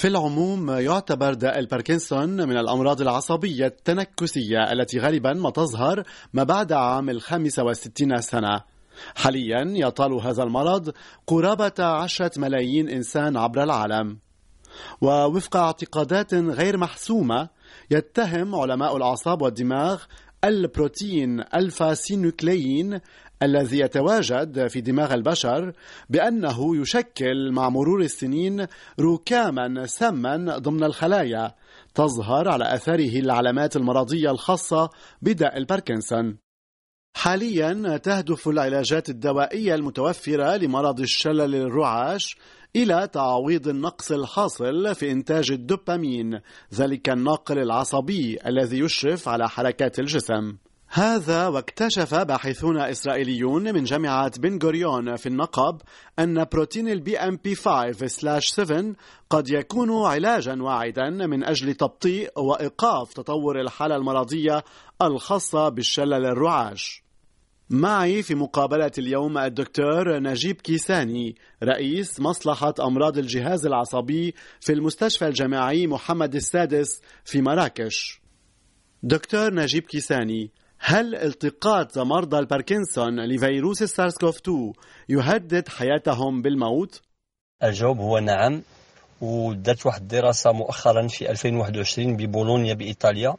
في العموم يعتبر داء الباركنسون من الأمراض العصبية التنكسية التي غالبا ما تظهر ما بعد عام الخامسة والستين سنة. حاليا يطال هذا المرض قرابة عشرة ملايين إنسان عبر العالم. ووفق اعتقادات غير محسومة يتهم علماء الأعصاب والدماغ البروتين ألفا سينوكليين الذي يتواجد في دماغ البشر بأنه يشكل مع مرور السنين ركاما سما ضمن الخلايا تظهر على أثره العلامات المرضية الخاصة بداء الباركنسون. حاليا تهدف العلاجات الدوائية المتوفرة لمرض الشلل الرعاش إلى تعويض النقص الحاصل في إنتاج الدوبامين ذلك الناقل العصبي الذي يشرف على حركات الجسم. هذا واكتشف باحثون إسرائيليون من جامعة بن غوريون في النقب أن بروتين ال BMP 5/7 قد يكون علاجا واعدا من أجل تبطيء وإيقاف تطور الحالة المرضية الخاصة بالشلل الرعاش. معي في مقابلة اليوم الدكتور نجيب كيساني رئيس مصلحة أمراض الجهاز العصبي في المستشفى الجامعي محمد السادس في مراكش. دكتور نجيب كيساني هل التقاط مرضى الباركنسون لفيروس السارس كوف 2 يهدد حياتهم بالموت؟ الجواب هو نعم ودرت واحد الدراسة مؤخرا في 2021 ببولونيا بإيطاليا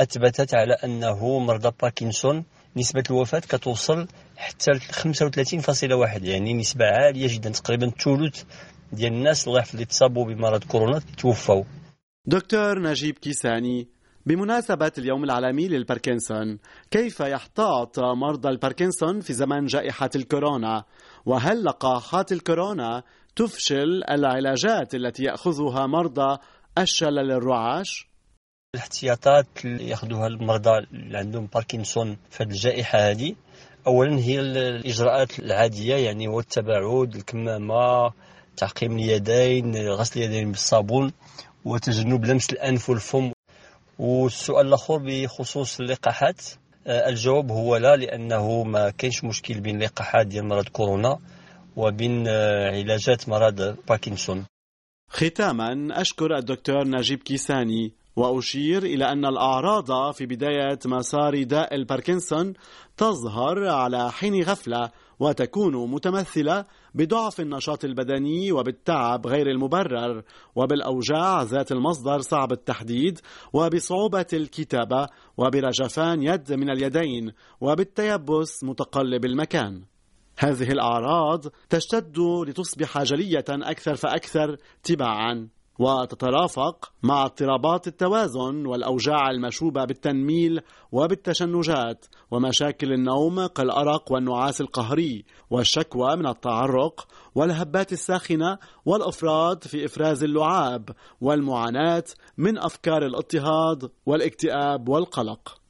أثبتت على أنه مرضى باركنسون نسبة الوفاة كتوصل حتى ل 35.1 يعني نسبة عالية جدا تقريبا ثلث ديال الناس اللي تصابوا بمرض كورونا توفوا دكتور نجيب كيساني بمناسبة اليوم العالمي للباركنسون كيف يحتاط مرضى الباركنسون في زمن جائحة الكورونا وهل لقاحات الكورونا تفشل العلاجات التي يأخذها مرضى الشلل الرعاش؟ الاحتياطات اللي يأخذوها المرضى اللي عندهم باركنسون في الجائحة هذه أولا هي الإجراءات العادية يعني هو التباعد الكمامة تعقيم اليدين غسل اليدين بالصابون وتجنب لمس الأنف والفم والسؤال الأخر بخصوص اللقاحات. آه، الجواب هو لا لأنه ما كاينش مشكل بين اللقاحات ديال مرض كورونا وبين آه، علاجات مرض باركنسون. ختاما أشكر الدكتور نجيب كيساني وأشير إلى أن الأعراض في بداية مسار داء الباركنسون تظهر على حين غفلة وتكون متمثلة بضعف النشاط البدني وبالتعب غير المبرر وبالأوجاع ذات المصدر صعب التحديد وبصعوبة الكتابة وبرجفان يد من اليدين وبالتيبس متقلب المكان. هذه الأعراض تشتد لتصبح جلية أكثر فأكثر تباعا. وتترافق مع اضطرابات التوازن والأوجاع المشوبة بالتنميل وبالتشنجات ومشاكل النوم كالأرق والنعاس القهري والشكوى من التعرق والهبات الساخنة والإفراط في إفراز اللعاب والمعاناة من أفكار الاضطهاد والاكتئاب والقلق.